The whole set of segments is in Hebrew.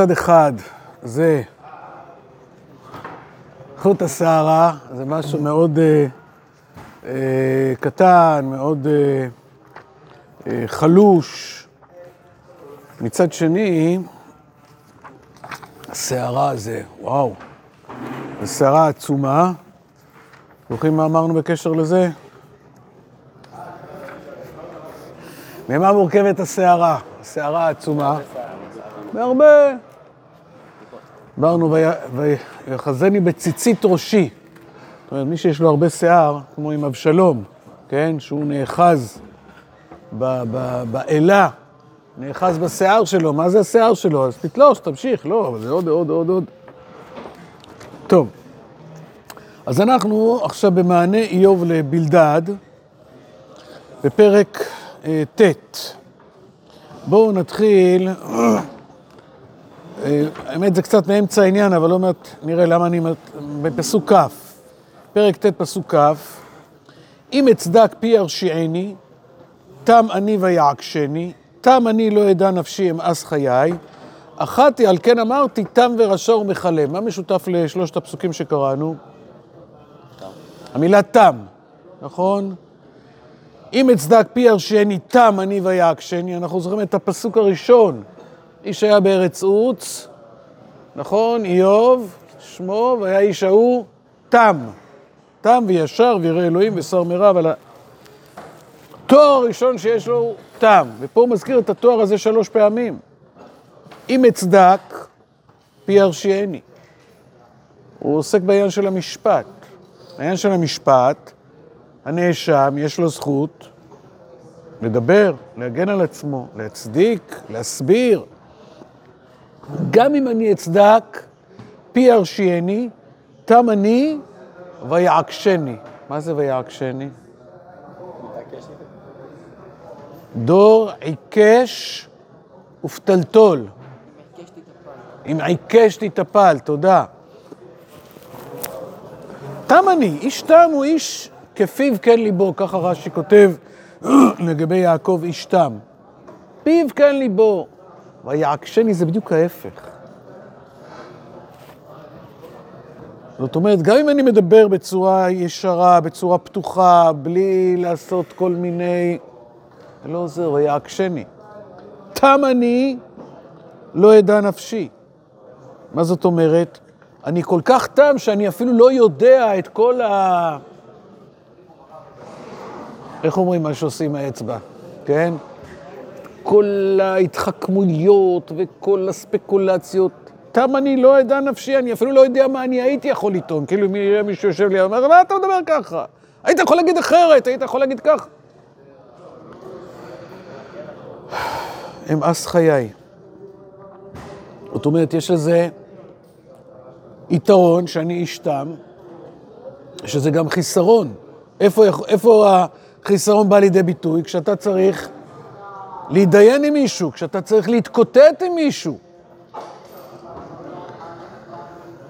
צד אחד זה חוט השערה, זה משהו מאוד אה, אה, קטן, מאוד אה, אה, חלוש. מצד שני, השערה הזה, וואו, זו שערה עצומה. זוכרים מה אמרנו בקשר לזה? ממה מורכבת השערה? השערה העצומה. מהרבה. אמרנו, ויחזני בציצית ראשי. זאת אומרת, מי שיש לו הרבה שיער, כמו עם אבשלום, כן? שהוא נאחז באלה, נאחז בשיער שלו. מה זה השיער שלו? אז תתלוש, תמשיך. לא, אבל זה עוד, עוד, עוד, עוד. טוב, אז אנחנו עכשיו במענה איוב לבלדד, בפרק אה, ט'. בואו נתחיל, האמת זה קצת מאמצע העניין, אבל לא מעט נראה למה אני... בפסוק כ', פרק ט' פסוק כ', אם אצדק פי הרשיעני, תם אני ויעקשני, תם אני לא אדע נפשי אמאס חיי, אחתי על כן אמרתי תם ורשע ומכלה. מה משותף לשלושת הפסוקים שקראנו? המילה תם, נכון? אם אצדק פי הרשני תם אני ויעקשני, אנחנו זוכרים את הפסוק הראשון. איש היה בארץ עוץ, נכון? איוב, שמו, והיה איש ההוא תם. תם וישר וירא אלוהים ושר מרע, אבל התואר הראשון שיש לו הוא תם. ופה הוא מזכיר את התואר הזה שלוש פעמים. אם אצדק, פי הרשיעני. הוא עוסק בעניין של המשפט. העניין של המשפט, הנאשם, יש לו זכות לדבר, להגן על עצמו, להצדיק, להסביר. גם אם אני אצדק, פי הרשיעני, תם אני ויעקשני. מה זה ויעקשני? דור עיקש ופתלתול. אם עיקש תטפל, תודה. תם אני, איש תם הוא איש כפיו כן ליבו, ככה רש"י כותב לגבי יעקב איש תם. פיו כן ליבו, ויעקשני זה בדיוק ההפך. זאת אומרת, גם אם אני מדבר בצורה ישרה, בצורה פתוחה, בלי לעשות כל מיני... זה לא עוזר, ויעקשני. תם אני, לא אדע נפשי. מה זאת אומרת? אני כל כך תם שאני אפילו לא יודע את כל ה... איך אומרים מה שעושים האצבע, כן? כל ההתחכמויות וכל הספקולציות. תם אני לא אדע נפשי, אני אפילו לא יודע מה אני הייתי יכול לטעון. כאילו אם יהיה מישהו יושב לי, אומר, מה אתה מדבר ככה? היית יכול להגיד אחרת, היית יכול להגיד כך. אמאס חיי. זאת אומרת, יש לזה יתרון שאני איש תם, שזה גם חיסרון. איפה, איפה החיסרון בא לידי ביטוי? כשאתה צריך להתדיין עם מישהו, כשאתה צריך להתקוטט עם מישהו.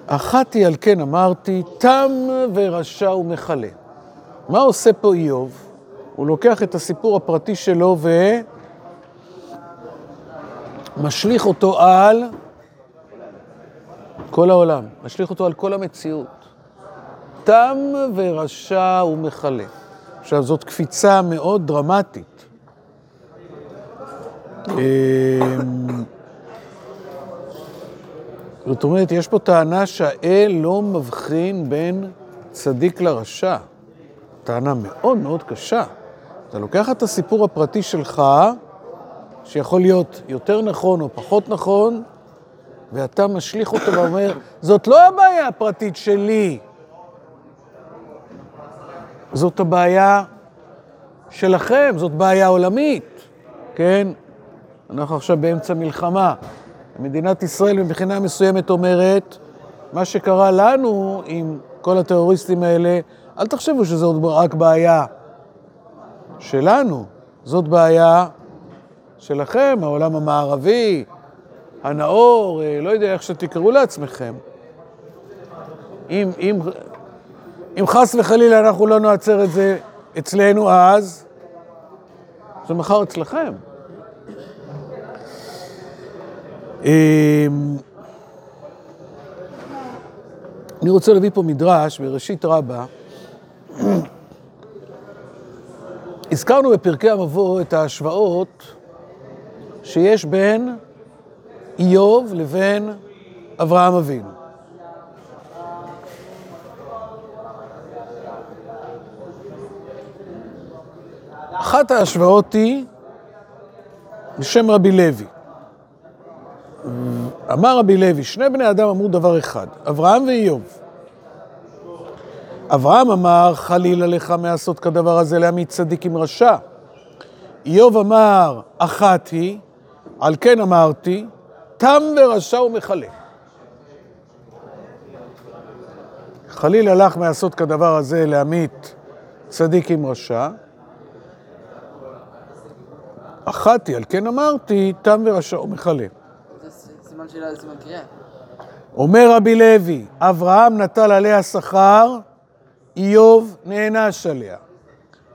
אחתי על כן אמרתי, תם ורשע ומכלה. מה עושה פה איוב? הוא לוקח את הסיפור הפרטי שלו ומשליך אותו על כל העולם, משליך אותו על כל המציאות. תם ורשע ומכלה. עכשיו, זאת קפיצה מאוד דרמטית. אמ, זאת אומרת, יש פה טענה שהאל לא מבחין בין צדיק לרשע. טענה מאוד מאוד קשה. אתה לוקח את הסיפור הפרטי שלך, שיכול להיות יותר נכון או פחות נכון, ואתה משליך אותו ואומר, זאת לא הבעיה הפרטית שלי, זאת הבעיה שלכם, זאת בעיה עולמית, כן? אנחנו עכשיו באמצע מלחמה. מדינת ישראל מבחינה מסוימת אומרת, מה שקרה לנו עם כל הטרוריסטים האלה, אל תחשבו שזאת רק בעיה שלנו, זאת בעיה שלכם, העולם המערבי, הנאור, אה, לא יודע איך שתקראו לעצמכם. אם, אם, אם חס וחלילה אנחנו לא נעצר את זה אצלנו אז, זה מחר אצלכם. אני רוצה להביא פה מדרש בראשית רבה. הזכרנו בפרקי המבוא את ההשוואות שיש בין איוב לבין אברהם אבינו. אחת ההשוואות היא בשם רבי לוי. אמר רבי לוי, שני בני אדם אמרו דבר אחד, אברהם ואיוב. אברהם אמר, חלילה לך מעשות כדבר הזה להעמיד צדיק עם רשע. איוב אמר, אחת היא, על כן אמרתי, תם ורשע ומכלה. חלילה לך מעשות כדבר הזה להמית צדיק עם רשע. אחת היא, על כן אמרתי, תם ורשע ומכלה. סימן שאלה, זה סימן קריאה. אומר רבי לוי, אברהם נטל עליה שכר, איוב נענש עליה.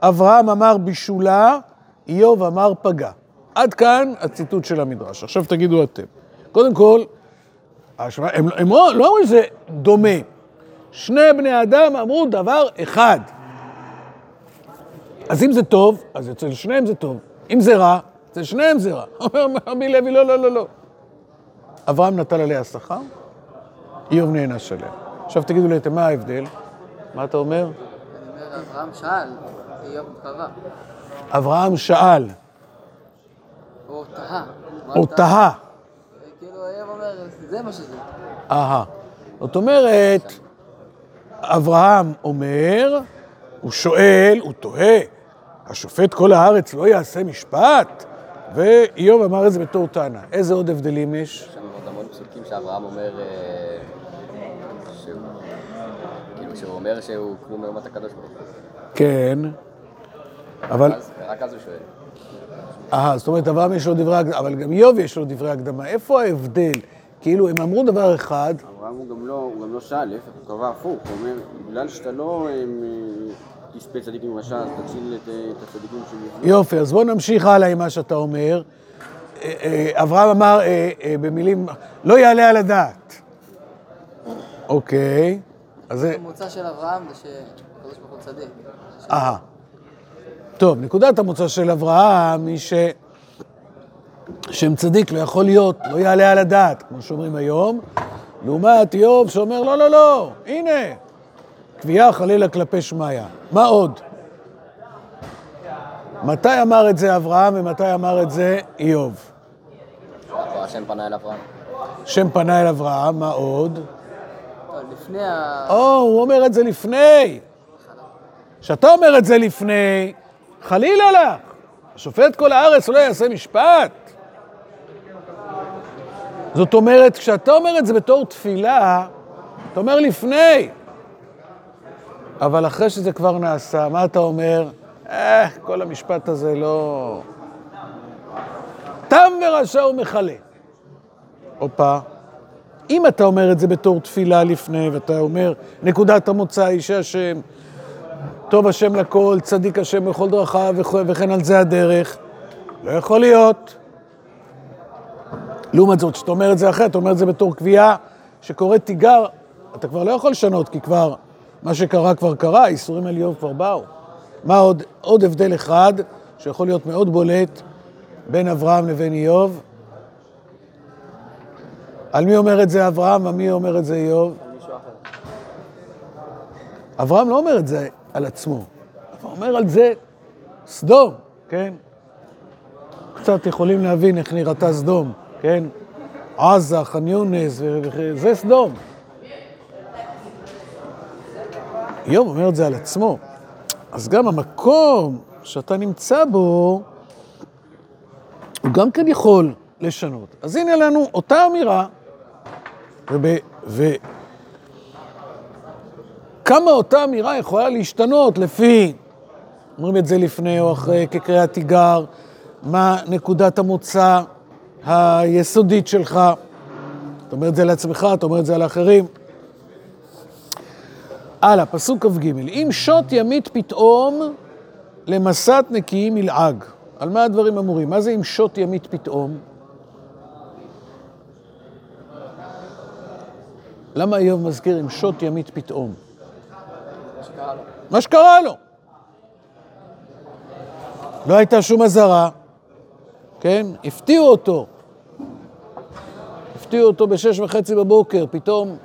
אברהם אמר בישולה, איוב אמר פגע. עד כאן הציטוט של המדרש. עכשיו תגידו אתם. קודם כל, ההשוואה- הם, הם לא לא אמרו שזה דומה. שני בני אדם אמרו דבר אחד. אז אם זה טוב, אז אצל שניהם זה טוב. אם זה רע, אצל שניהם זה רע. אומר רבי לוי, לא, לא, לא, לא. אברהם נטל עליה שכר, איוב נענש עליה. עכשיו תגידו לי, מה ההבדל? מה אתה אומר? אני אומר, אברהם שאל, איוב קבע, אברהם שאל, או תהה. או תהה. כאילו, איוב אומר, זה מה שזה. אהה. זאת אומרת, אברהם אומר, הוא שואל, הוא תוהה, השופט כל הארץ לא יעשה משפט? ואיוב אמר את זה בתור טענה. איזה עוד הבדלים יש? פסוקים שאברהם אומר, אה, שהוא, כאילו, שהוא אומר שהוא כלום לעומת הקדוש ברוך הוא. כן, אבל, רק אז הוא שואל. אהה, זאת אומרת, אברהם יש לו דברי הקדמה, אבל גם איוב יש לו דברי הקדמה. איפה ההבדל? כאילו, הם אמרו דבר אחד, אברהם הוא גם לא, הוא גם לא שאל, להפך, הוא קבע הפוך, הוא אומר, בגלל שאתה לא אה, תספה צדיקים רשע, אז תציל את, אה, הצדיקים שיפלו. יופי, אז בוא נמשיך הלאה עם מה שאתה אומר. אה, אברהם אמר אה, אה, במילים, לא יעלה על הדעת. אוקיי, אז זה, המוצא של אברהם זה שהקדוש ברוך הוא צדיק. אהה. טוב, נקודת המוצא של אברהם היא ש... שם צדיק לא יכול להיות, לא יעלה על הדעת, כמו שאומרים היום, לעומת איוב שאומר, לא, לא, לא, הנה, קביעה חלילה כלפי שמיא. מה עוד? מתי אמר את זה אברהם ומתי אמר את זה איוב? השם פנה אל אברהם. שם פנה אל אברהם, מה עוד? לפני ה... או, הוא אומר את זה לפני. כשאתה אומר את זה לפני, חלילה לך, השופט כל הארץ לא יעשה משפט. זאת אומרת, כשאתה אומר את זה בתור תפילה, אתה אומר לפני. אבל אחרי שזה כבר נעשה, מה אתה אומר? אה, כל המשפט הזה לא... תם ורשע ומכלה. הופה. אם אתה אומר את זה בתור תפילה לפני, ואתה אומר, נקודת המוצא היא שהשם, טוב השם לכל, צדיק השם בכל דרכיו, וכן על זה הדרך, לא יכול להיות. לעומת זאת, כשאתה אומר את זה אחרי, אתה אומר את זה בתור קביעה שקוראת תיגר, אתה כבר לא יכול לשנות, כי כבר, מה שקרה כבר קרה, האיסורים על איוב כבר באו. מה עוד? עוד הבדל אחד, שיכול להיות מאוד בולט, בין אברהם לבין איוב. על מי אומר את זה אברהם ומי אומר את זה איוב? אברהם לא אומר את זה על עצמו, הוא אומר על זה סדום, כן? קצת יכולים להבין איך נראתה סדום, כן? עזה, ח'אן יונס, זה סדום. איוב אומר את זה על עצמו. אז גם המקום שאתה נמצא בו, הוא גם כן יכול לשנות. אז הנה לנו אותה אמירה, וב, ו... אותה אמירה יכולה להשתנות לפי, אומרים את זה לפני או אחרי, כקריאת תיגר, מה נקודת המוצא היסודית שלך. אתה אומר את זה לעצמך, אתה אומר את זה על האחרים. הלאה, פסוק כ"ג. אם שוט ימית פתאום למסת נקיים ילעג. על מה הדברים אמורים? מה זה אם שוט ימית פתאום? למה איוב מזכיר עם שוט ימית פתאום? מה שקרה לו. לא הייתה שום אזהרה, כן? הפתיעו אותו. הפתיעו אותו בשש וחצי בבוקר, פתאום,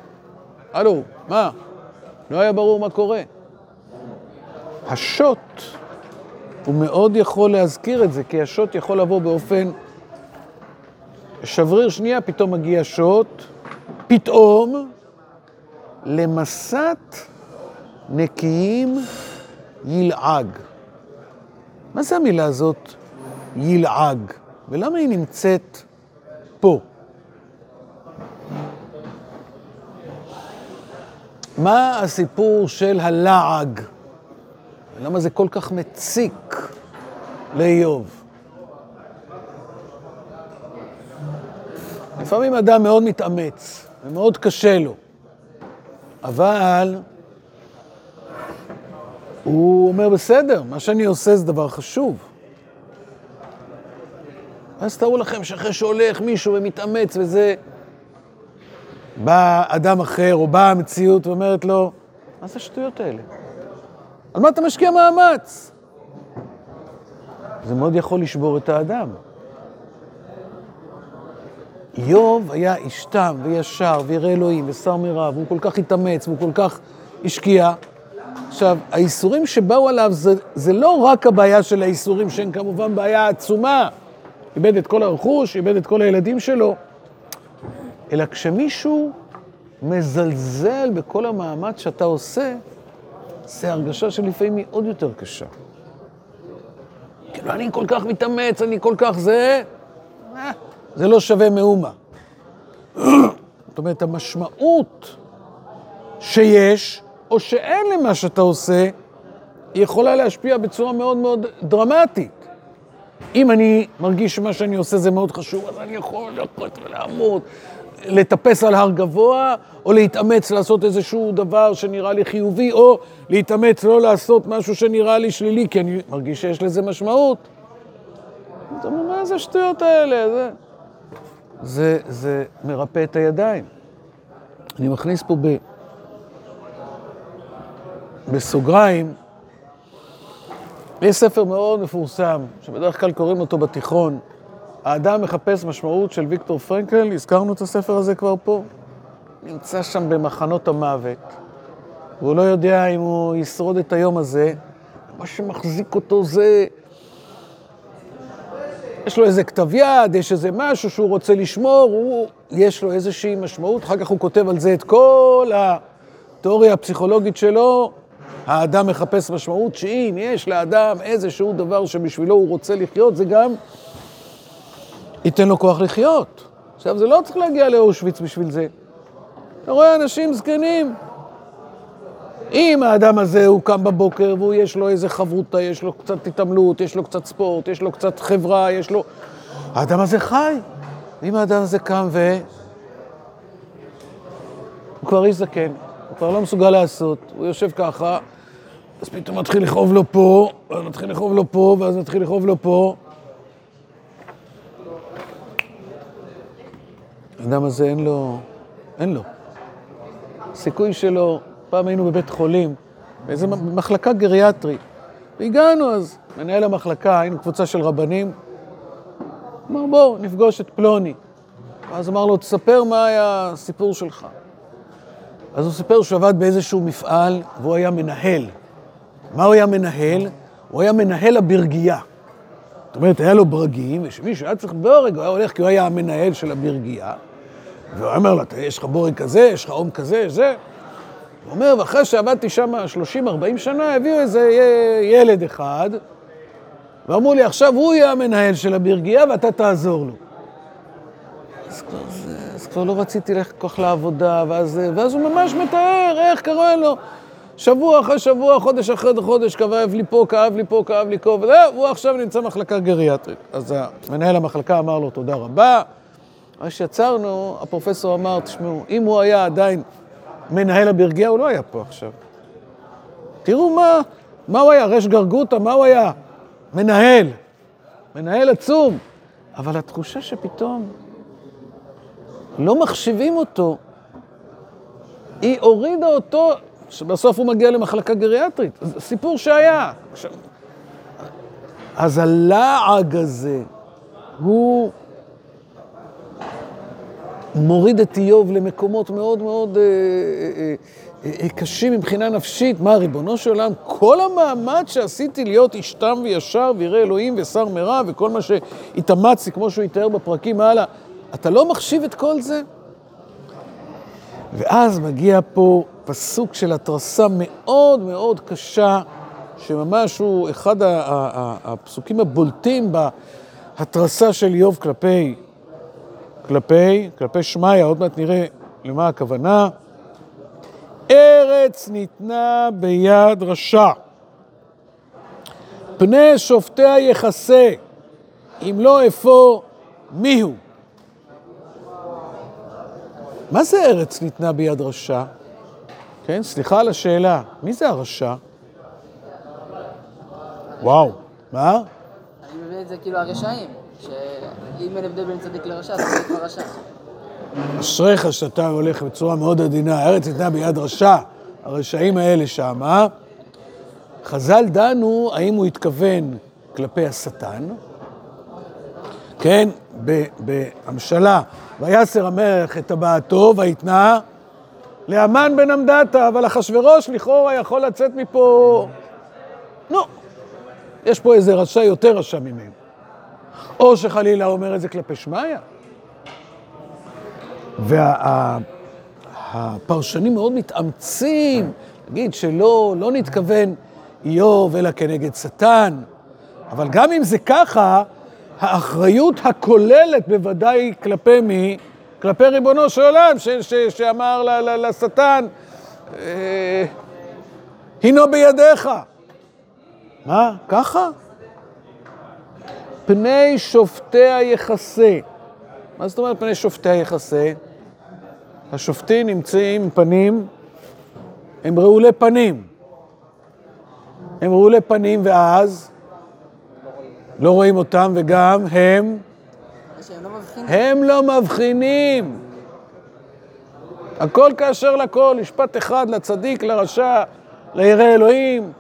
הלו, מה? לא היה ברור מה קורה. השוט, הוא מאוד יכול להזכיר את זה, כי השוט יכול לבוא באופן שבריר שנייה, פתאום מגיע שוט, פתאום, למסת נקיים ילעג. מה זה המילה הזאת, ילעג? ולמה היא נמצאת פה? מה הסיפור של הלעג? למה זה כל כך מציק לאיוב? לפעמים אדם מאוד מתאמץ ומאוד קשה לו, אבל הוא אומר, בסדר, מה שאני עושה זה דבר חשוב. אז תארו לכם שאחרי שהולך מישהו ומתאמץ וזה, בא אדם אחר או באה המציאות ואומרת לו, מה זה השטויות האלה? על מה אתה משקיע מאמץ? זה מאוד יכול לשבור את האדם. איוב היה איש תם וישר וירא אלוהים ושר מרע, והוא כל כך התאמץ והוא כל כך השקיע. עכשיו, האיסורים שבאו עליו זה, זה לא רק הבעיה של האיסורים, שהם כמובן בעיה עצומה. איבד את כל הרכוש, איבד את כל הילדים שלו, אלא כשמישהו מזלזל בכל המאמץ שאתה עושה, זה הרגשה שלפעמים היא עוד יותר קשה. כאילו, אני כל כך מתאמץ, אני כל כך זה, אה, זה לא שווה מאומה. זאת אומרת, המשמעות שיש או שאין למה שאתה עושה, היא יכולה להשפיע בצורה מאוד מאוד דרמטית. אם אני מרגיש שמה שאני עושה זה מאוד חשוב, אז אני יכול ללכת ולעמוד, לטפס על הר גבוה, או להתאמץ לעשות איזשהו דבר שנראה לי חיובי, או להתאמץ לא לעשות משהו שנראה לי שלילי, כי אני מרגיש שיש לזה משמעות. אתה אומר, מה זה השטויות האלה? זה, זה, זה מרפא את הידיים. אני מכניס פה ב... בסוגריים, יש ספר מאוד מפורסם, שבדרך כלל קוראים אותו בתיכון, האדם מחפש משמעות של ויקטור פרנקל, הזכרנו את הספר הזה כבר פה, נמצא שם במחנות המוות, והוא לא יודע אם הוא ישרוד את היום הזה, מה שמחזיק אותו זה... יש לו איזה כתב יד, יש איזה משהו שהוא רוצה לשמור, הוא, יש לו איזושהי משמעות, אחר כך הוא כותב על זה את כל התיאוריה הפסיכולוגית שלו, האדם מחפש משמעות, שאם יש לאדם איזשהו דבר שבשבילו הוא רוצה לחיות, זה גם ייתן לו כוח לחיות. עכשיו, זה לא צריך להגיע לאושוויץ בשביל זה. אתה רואה אנשים זקנים. אם האדם הזה, הוא קם בבוקר והוא יש לו איזה חברותה, יש לו קצת התעמלות, יש לו קצת ספורט, יש לו קצת חברה, יש לו... האדם הזה חי. ואם האדם הזה קם ו... הוא כבר איש זקן, הוא כבר לא מסוגל לעשות, הוא יושב ככה, אז פתאום מתחיל לכאוב לו פה, ואז מתחיל לכאוב לו פה, ואז מתחיל לכאוב לו פה. האדם הזה אין לו, אין לו. הסיכוי שלו, פעם היינו בבית חולים, באיזו מחלקה גריאטרית, והגענו אז, מנהל המחלקה, היינו קבוצה של רבנים, אמר בואו נפגוש את פלוני. ואז אמר לו, תספר מה היה הסיפור שלך. אז הוא סיפר שהוא עבד באיזשהו מפעל, והוא היה מנהל. מה הוא היה מנהל? הוא היה מנהל הברגיה. זאת אומרת, היה לו ברגים, ושמישהו היה צריך בורג, הוא היה הולך כי הוא היה המנהל של הברגיה, והוא אומר לו, יש לך בורג כזה, יש לך עום כזה, זה. הוא אומר, ואחרי שעבדתי שם 30-40 שנה, הביאו איזה ילד אחד, ואמרו לי, עכשיו הוא יהיה המנהל של הברגיה ואתה תעזור לו. אז כבר, זה, אז כבר לא רציתי ללכת כל כך לעבודה, ואז, ואז הוא ממש מתאר איך קרה לו. שבוע אחרי שבוע, חודש אחרי חודש, כאב לי פה, כאב לי פה, כאב לי פה, והוא עכשיו נמצא במחלקה גריאטרית. אז מנהל המחלקה אמר לו תודה רבה. אז כשיצרנו, הפרופסור אמר, תשמעו, אם הוא היה עדיין מנהל הברגיה, הוא לא היה פה עכשיו. תראו מה, מה הוא היה, רש גרגוטה, מה הוא היה? מנהל. מנהל עצום. אבל התחושה שפתאום לא מחשיבים אותו היא הורידה אותו, שבסוף הוא מגיע למחלקה גריאטרית. זה סיפור שהיה. אז הלעג הזה הוא מוריד את איוב למקומות מאוד מאוד אה, אה, אה, אה, קשים מבחינה נפשית. מה, ריבונו של עולם, כל המאמץ שעשיתי להיות איש תם וישר וירא אלוהים ושר מרע וכל מה שהתאמצתי, כמו שהוא יתאר בפרקים הלאה, אתה לא מחשיב את כל זה? ואז מגיע פה פסוק של התרסה מאוד מאוד קשה, שממש הוא אחד הפסוקים הבולטים בהתרסה של איוב כלפי, כלפי, כלפי שמיא, עוד מעט נראה למה הכוונה. ארץ ניתנה ביד רשע, פני שופטיה יכסה, אם לא אפוא מיהו. מה זה ארץ ניתנה ביד רשע? כן, סליחה על השאלה, מי זה הרשע? וואו, מה? אני מבין את זה כאילו הרשעים, אשריך שאתה הולך בצורה מאוד עדינה, הארץ ניתנה ביד רשע, הרשעים האלה שם, אה? חז"ל דנו האם הוא התכוון כלפי השטן, כן, בהמשלה, ויסר המלך את טבעתו ויתנה להמן בן עמדתה, אבל אחשורוש לכאורה יכול לצאת מפה, נו, יש פה איזה רשע יותר רשע ממנו. או שחלילה אומר את זה כלפי שמיא. והפרשנים מאוד מתאמצים, להגיד שלא לא נתכוון איוב אלא כנגד שטן, אבל גם אם זה ככה, האחריות הכוללת בוודאי כלפי מי? כלפי ריבונו של עולם, ש, ש, שאמר לשטן, אה, הינו בידיך. מה? ככה? פני שופטיה יכסה. מה זאת אומרת פני שופטיה יכסה? השופטים נמצאים עם פנים, הם רעולי פנים. הם רעולי פנים ואז לא רואים אותם וגם הם, לא. הם לא מבחינים. הכל כאשר לכל, משפט אחד לצדיק, לרשע, לירא אלוהים,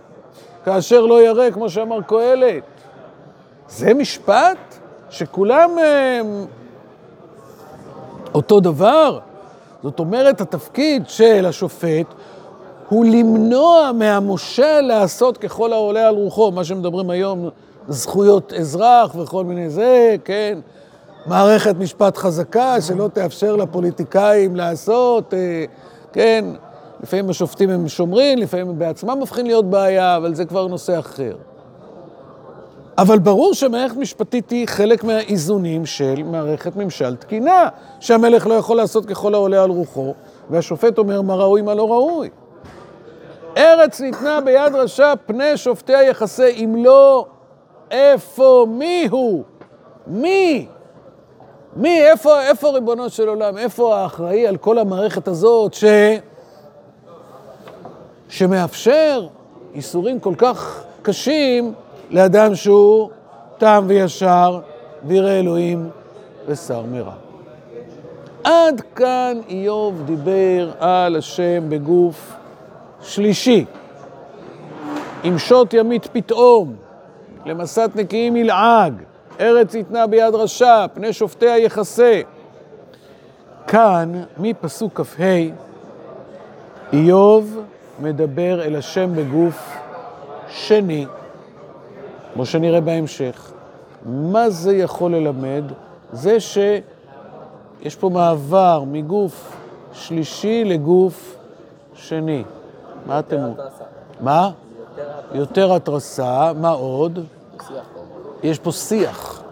כאשר לא ירא, כמו שאמר קהלת. זה משפט שכולם הם, אותו דבר. זאת אומרת, התפקיד של השופט הוא למנוע מהמושל לעשות ככל העולה על רוחו, מה שמדברים היום, זכויות אזרח וכל מיני זה, כן? מערכת משפט חזקה שלא תאפשר לפוליטיקאים לעשות, אה, כן? לפעמים השופטים הם שומרים, לפעמים הם בעצמם הופכים להיות בעיה, אבל זה כבר נושא אחר. אבל ברור שמערכת משפטית היא חלק מהאיזונים של מערכת ממשל תקינה, שהמלך לא יכול לעשות ככל העולה על רוחו, והשופט אומר מה ראוי, מה לא ראוי. ארץ ניתנה ביד רשע, פני שופטיה יכסה, אם לא, איפה, מי הוא? מי? מי, איפה, איפה ריבונו של עולם? איפה האחראי על כל המערכת הזאת ש... שמאפשר איסורים כל כך קשים לאדם שהוא תם וישר, וירא אלוהים ושר מרע. עד כאן איוב דיבר על השם בגוף שלישי. אם שוט ימית פתאום, למסת נקיים ילעג, ארץ יתנה ביד רשע, פני שופטיה יכסה. כאן, מפסוק כ"ה, איוב מדבר אל השם בגוף שני, כמו שנראה בהמשך. מה זה יכול ללמד? זה שיש פה מעבר מגוף שלישי לגוף שני. מה אתם... מה? יותר התרסה, מה עוד? שיח פה. יש פה שיח.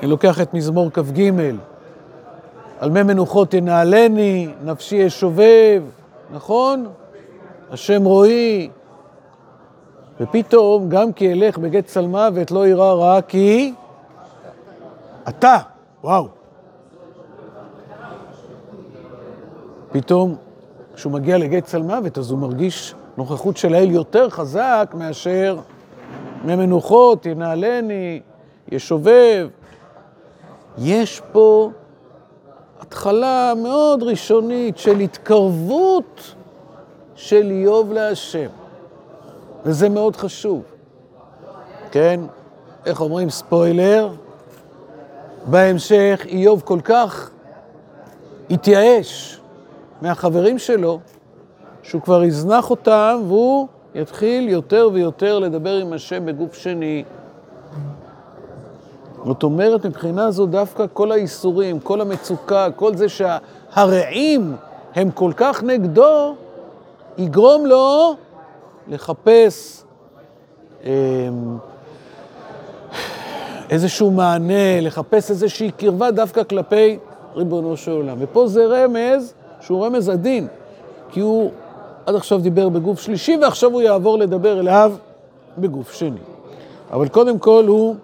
אני לוקח את מזמור כ"ג, על מי מנוחות ינעלני, נפשי אשובב, נכון? השם רואי. ופתאום, גם כי אלך בגט צלמוות לא ירא רע, כי אתה, וואו. פתאום, כשהוא מגיע לגט צלמוות, אז הוא מרגיש נוכחות של האל יותר חזק מאשר ממנוחות, ינעלני, ישובב. יש פה התחלה מאוד ראשונית של התקרבות של איוב להשם. וזה מאוד חשוב. כן? איך אומרים ספוילר? בהמשך איוב כל כך התייאש מהחברים שלו, שהוא כבר יזנח אותם והוא יתחיל יותר ויותר לדבר עם השם בגוף שני. זאת אומרת, מבחינה זו דווקא כל האיסורים, כל המצוקה, כל זה שהרעים הם כל כך נגדו, יגרום לו לחפש אה, איזשהו מענה, לחפש איזושהי קרבה דווקא כלפי ריבונו של עולם. ופה זה רמז שהוא רמז עדין, כי הוא עד עכשיו דיבר בגוף שלישי ועכשיו הוא יעבור לדבר אליו בגוף שני. אבל קודם כל הוא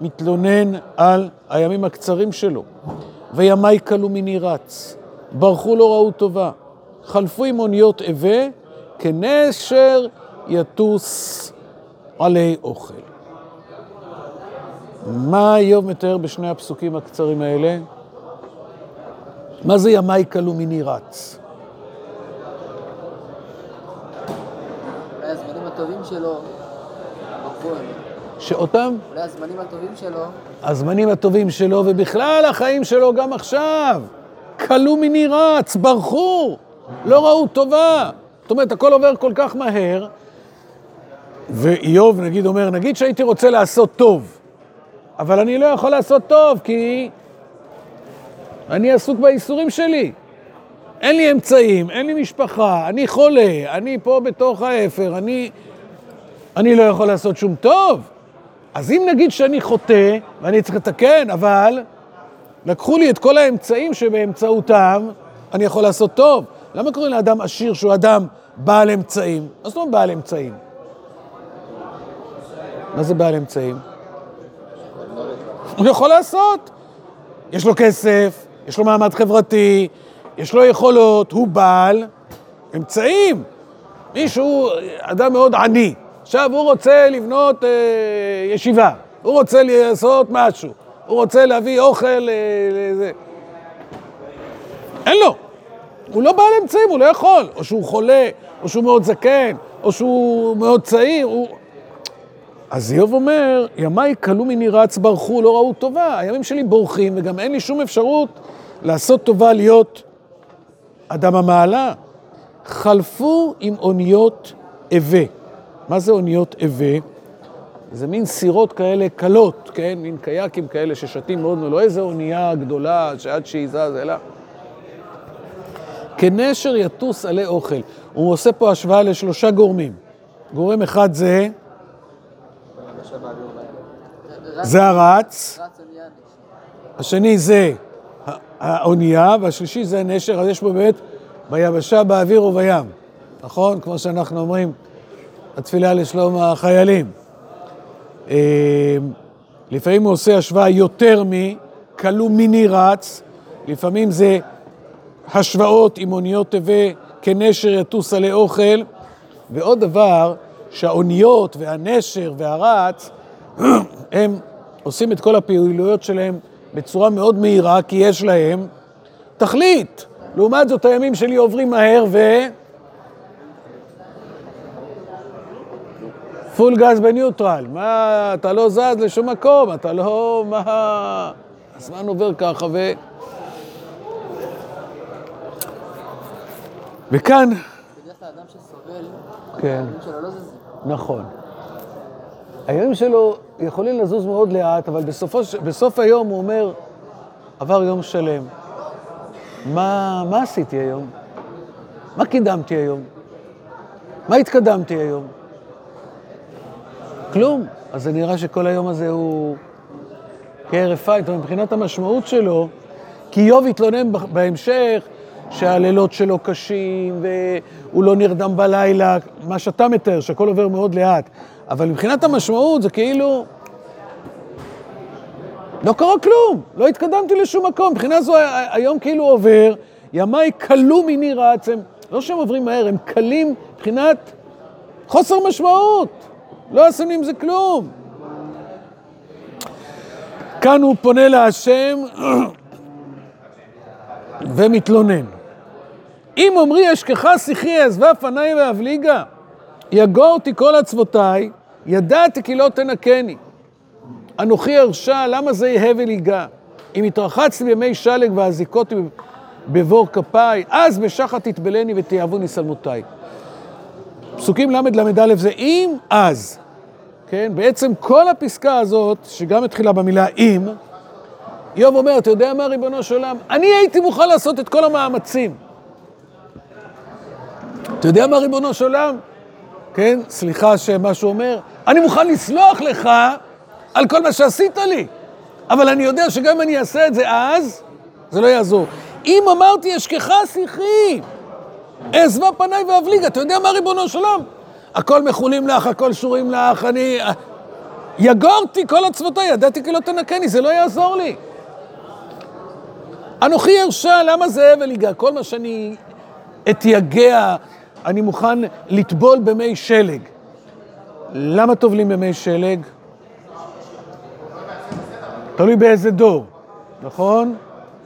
מתלונן על הימים הקצרים שלו. וימי כלו מני רץ, ברחו לא ראו טובה, חלפו עם אוניות אבה, כנשר יטוס עלי אוכל. מה איוב מתאר בשני הפסוקים הקצרים האלה? מה זה ימי כלו מני רץ? הזמנים הטובים שלו. שאותם אולי הזמנים הטובים שלו, הזמנים הטובים שלו, ובכלל החיים שלו גם עכשיו, כלו מני רץ, ברחו, לא ראו טובה. זאת אומרת, הכל עובר כל כך מהר, ואיוב נגיד אומר, נגיד שהייתי רוצה לעשות טוב, אבל אני לא יכול לעשות טוב, כי אני עסוק בייסורים שלי. אין לי אמצעים, אין לי משפחה, אני חולה, אני פה בתוך האפר, אני, אני לא יכול לעשות שום טוב. אז אם נגיד שאני חוטא, ואני צריך לתקן, אבל לקחו לי את כל האמצעים שבאמצעותם אני יכול לעשות טוב. למה קוראים לאדם עשיר שהוא אדם בעל אמצעים? מה זאת אומרת בעל אמצעים? מה זה בעל אמצעים? הוא יכול לעשות. יש לו כסף, יש לו מעמד חברתי, יש לו יכולות, הוא בעל אמצעים. מישהו, אדם מאוד עני, עכשיו הוא רוצה לבנות אה, ישיבה, הוא רוצה לעשות משהו, הוא רוצה להביא אוכל אה, לזה. אין לו. הוא לא בעל אמצעים, הוא לא יכול. או שהוא חולה, או שהוא מאוד זקן, או שהוא מאוד צעיר. הוא... אז איוב אומר, ימיי כלו מני רץ ברחו, לא ראו טובה. הימים שלי בורחים, וגם אין לי שום אפשרות לעשות טובה להיות אדם המעלה. חלפו עם אוניות אבה. מה זה אוניות אבה? זה מין סירות כאלה קלות, כן? מין קייקים כאלה ששתים מאוד מאוד, לא איזה אונייה גדולה שעד שהיא זז, אלא... כנשר יטוס עלי אוכל. הוא עושה פה השוואה לשלושה גורמים. גורם אחד זה, זה הרץ. השני זה האונייה, והשלישי זה הנשר, אז יש פה באמת ביבשה, באוויר ובים. נכון? כמו שאנחנו אומרים, התפילה לשלום החיילים. אה, לפעמים הוא עושה השוואה יותר מכלו מיני רץ, לפעמים זה השוואות עם אוניות תבל כנשר יטוס עלי אוכל, ועוד דבר, שהאוניות והנשר והרץ, הם עושים את כל הפעילויות שלהם בצורה מאוד מהירה, כי יש להם תכלית. לעומת זאת, הימים שלי עוברים מהר ו... פול גז בניוטרל. מה, אתה לא זז לשום מקום, אתה לא... מה... הזמן עובר ככה ו... וכאן... בדרך כלל אדם שסובל, כן. שלו לא זזים. נכון. הימים שלו יכולים לזוז מאוד לאט, אבל בסופו, בסוף היום הוא אומר, עבר יום שלם. מה, מה עשיתי היום? מה קידמתי היום? מה התקדמתי היום? כלום. אז זה נראה שכל היום הזה הוא כהרף עין. מבחינת המשמעות שלו, כי איוב התלונן בהמשך שהלילות שלו קשים, והוא לא נרדם בלילה, מה שאתה מתאר, שהכל עובר מאוד לאט. אבל מבחינת המשמעות זה כאילו... לא קרה כלום, לא התקדמתי לשום מקום. מבחינה זו היום כאילו עובר, ימיי כלו מיני רץ, הם לא שהם עוברים מהר, הם קלים מבחינת חוסר משמעות. לא עשינו עם זה כלום. כאן הוא פונה להשם ומתלונן. אם אומרי אשכחה שיחי אעזבה פניי ואבליגה, יגור אותי כל עצבותיי, ידעתי כי לא תנקני. אנוכי ארשע, למה זה יהא וליגע? אם התרחצתי בימי שלג והזיקותי בבור כפיי, אז בשחת תתבלני ותיאבוני שלמותיי. פסוקים ל"ל"א זה אם, אז. כן? בעצם כל הפסקה הזאת, שגם התחילה במילה אם, איוב אומר, אתה יודע מה, ריבונו של עולם? אני הייתי מוכן לעשות את כל המאמצים. אתה יודע מה, ריבונו של עולם? כן, סליחה שמה שהוא אומר, אני מוכן לסלוח לך על כל מה שעשית לי, אבל אני יודע שגם אם אני אעשה את זה אז, זה לא יעזור. אם אמרתי אשכחה שיחי, אעזבה פניי ואבליג, אתה יודע מה, ריבונו של עולם? הכל מחולים לך, הכל שורים לך, אני... יגורתי כל עצבותיי, ידעתי כי לא תנקני, זה לא יעזור לי. אנוכי ארשע, למה זה הבל יגע? כל מה שאני אתייגע, אני מוכן לטבול במי שלג. למה טובלים במי שלג? תלוי באיזה דור, נכון?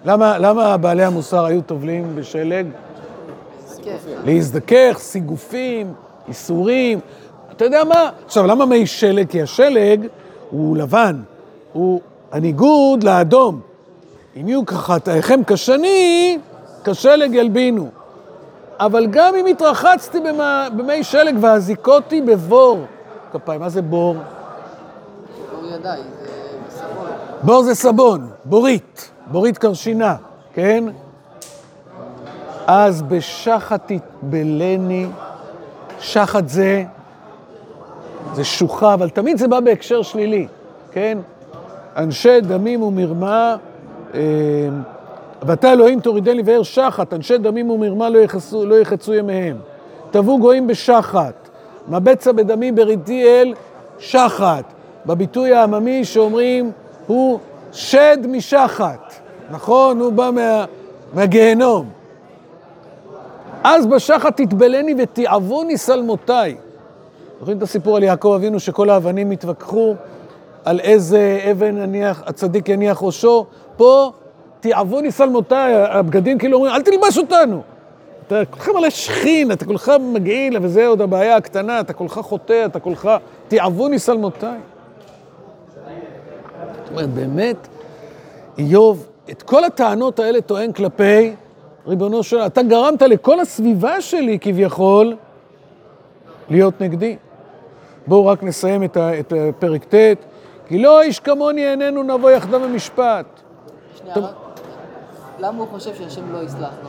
למה, למה בעלי המוסר היו טובלים בשלג? להזדכך, סיגופים, איסורים. אתה יודע מה? עכשיו, למה מי שלג? כי השלג הוא לבן, הוא הניגוד לאדום. אם יהיו ככה תאיכם כשני, כשלג ילבינו. אבל גם אם התרחצתי במה, במי שלג והזיקותי בבור כפיים, מה זה בור? בור ידיי, זה סבון. בור זה סבון, בורית, בורית קרשינה, כן? אז בשחת תתבלני, שחת זה, זה שוחה, אבל תמיד זה בא בהקשר שלילי, כן? אנשי דמים ומרמה, אה, ואתה אלוהים תורידני ואר שחת, אנשי דמים ומרמה לא יחצו, לא יחצו ימיהם. טבעו גויים בשחת, מבצע בדמי בריתי אל שחת. בביטוי העממי שאומרים, הוא שד משחת, נכון? הוא בא מה, מהגיהנום. אז בשחת תתבלני ותיעבוני שלמותיי. זוכרים את הסיפור על יעקב אבינו שכל האבנים התווכחו על איזה אבן יניח, הצדיק יניח ראשו? פה תיעבוני שלמותיי, הבגדים כאילו אומרים, אל תלבש אותנו. אתה כולך מלא שכין, אתה כולך מגעיל, וזה עוד הבעיה הקטנה, אתה כולך חוטא, אתה כולך... תיעבוני שלמותיי. זאת אומרת, באמת, איוב, את כל הטענות האלה טוען כלפי ריבונו של. אתה גרמת לכל הסביבה שלי, כביכול, להיות נגדי. בואו רק נסיים את, ה, את פרק ט', כי לא איש כמוני איננו נבוא יחדיו במשפט. שנייה, למה הוא חושב שהשם לא יסלח לו?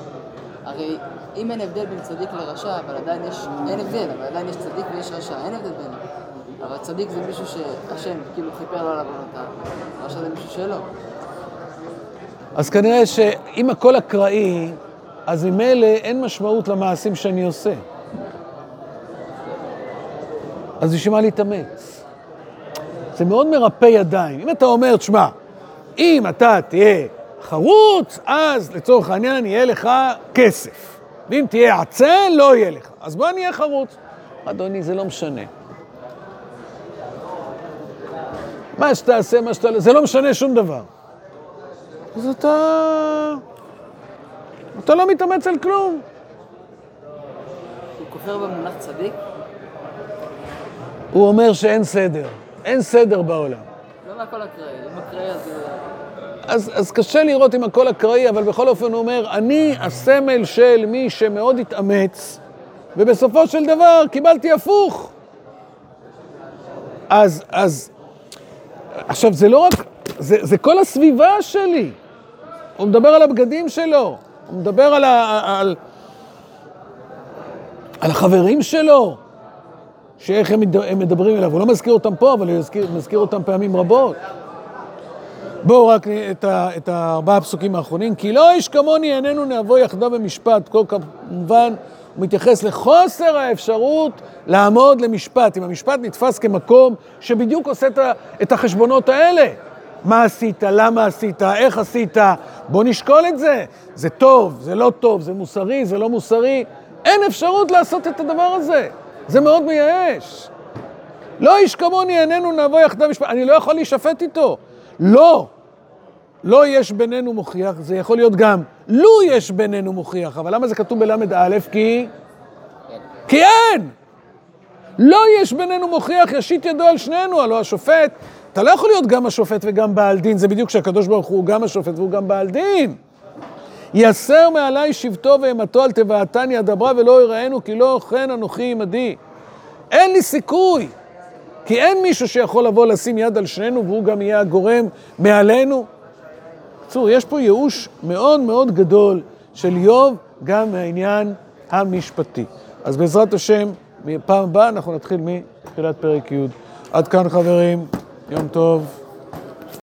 הרי אם אין הבדל בין צדיק לרשע, אבל עדיין יש, אין הבדל, אבל עדיין יש צדיק ויש רשע, אין הבדל ביניהם. אבל צדיק זה מישהו שהשם כאילו חיפר לו על עוונותיו, רשע זה מישהו שלא. אז כנראה שאם הכל אקראי, אז ממילא אין משמעות למעשים שאני עושה. אז בשביל מה להתאמץ? זה מאוד מרפא ידיים. אם אתה אומר, תשמע, אם אתה תהיה חרוץ, אז לצורך העניין יהיה לך כסף. ואם תהיה עצל, לא יהיה לך. אז בוא נהיה חרוץ. אדוני, זה לא משנה. מה שתעשה, מה שאתה... זה לא משנה שום דבר. אז אתה... אתה לא מתאמץ על כלום. הוא כופר במונח צדיק, הוא אומר שאין סדר. אין סדר בעולם. לא מהכל אקראי, אם אקראי אז... אז, אז קשה לראות אם הכל אקראי, אבל בכל אופן הוא אומר, אני הסמל של מי שמאוד התאמץ, ובסופו של דבר קיבלתי הפוך. אז, אז, עכשיו זה לא רק, זה, זה כל הסביבה שלי. הוא מדבר על הבגדים שלו, הוא מדבר על, ה, על, על החברים שלו, שאיך הם מדברים אליו. הוא לא מזכיר אותם פה, אבל הוא מזכיר, מזכיר אותם פעמים רבות. בואו רק את, ה, את הארבעה הפסוקים האחרונים. כי לא איש כמוני איננו נבוא יחדיו במשפט. כל כמובן, הוא מתייחס לחוסר האפשרות לעמוד למשפט. אם המשפט נתפס כמקום שבדיוק עושה את, החשבונות האלה. מה עשית, למה עשית, איך עשית, בוא נשקול את זה. זה טוב, זה לא טוב, זה מוסרי, זה לא מוסרי. אין אפשרות לעשות את הדבר הזה. זה מאוד מייאש. לא איש כמוני איננו נבוא יחדיו משפט. אני לא יכול להישפט איתו. לא. לא יש בינינו מוכיח, זה יכול להיות גם לו יש בינינו מוכיח, אבל למה זה כתוב בל"א? כי... כי אין! לא יש בינינו מוכיח, ישית ידו על שנינו, הלא השופט. אתה לא יכול להיות גם השופט וגם בעל דין, זה בדיוק שהקדוש ברוך הוא גם השופט והוא גם בעל דין. יסר מעלי שבטו ואימתו על תבעתני אדברה ולא יראינו כי לא כן אנוכי עמדי. אין לי סיכוי, כי אין מישהו שיכול לבוא לשים יד על שנינו והוא גם יהיה הגורם מעלינו. בקיצור, יש פה ייאוש מאוד מאוד גדול של איוב גם מהעניין המשפטי. אז בעזרת השם, מפעם הבאה אנחנו נתחיל מתחילת פרק י'. עד כאן חברים, יום טוב.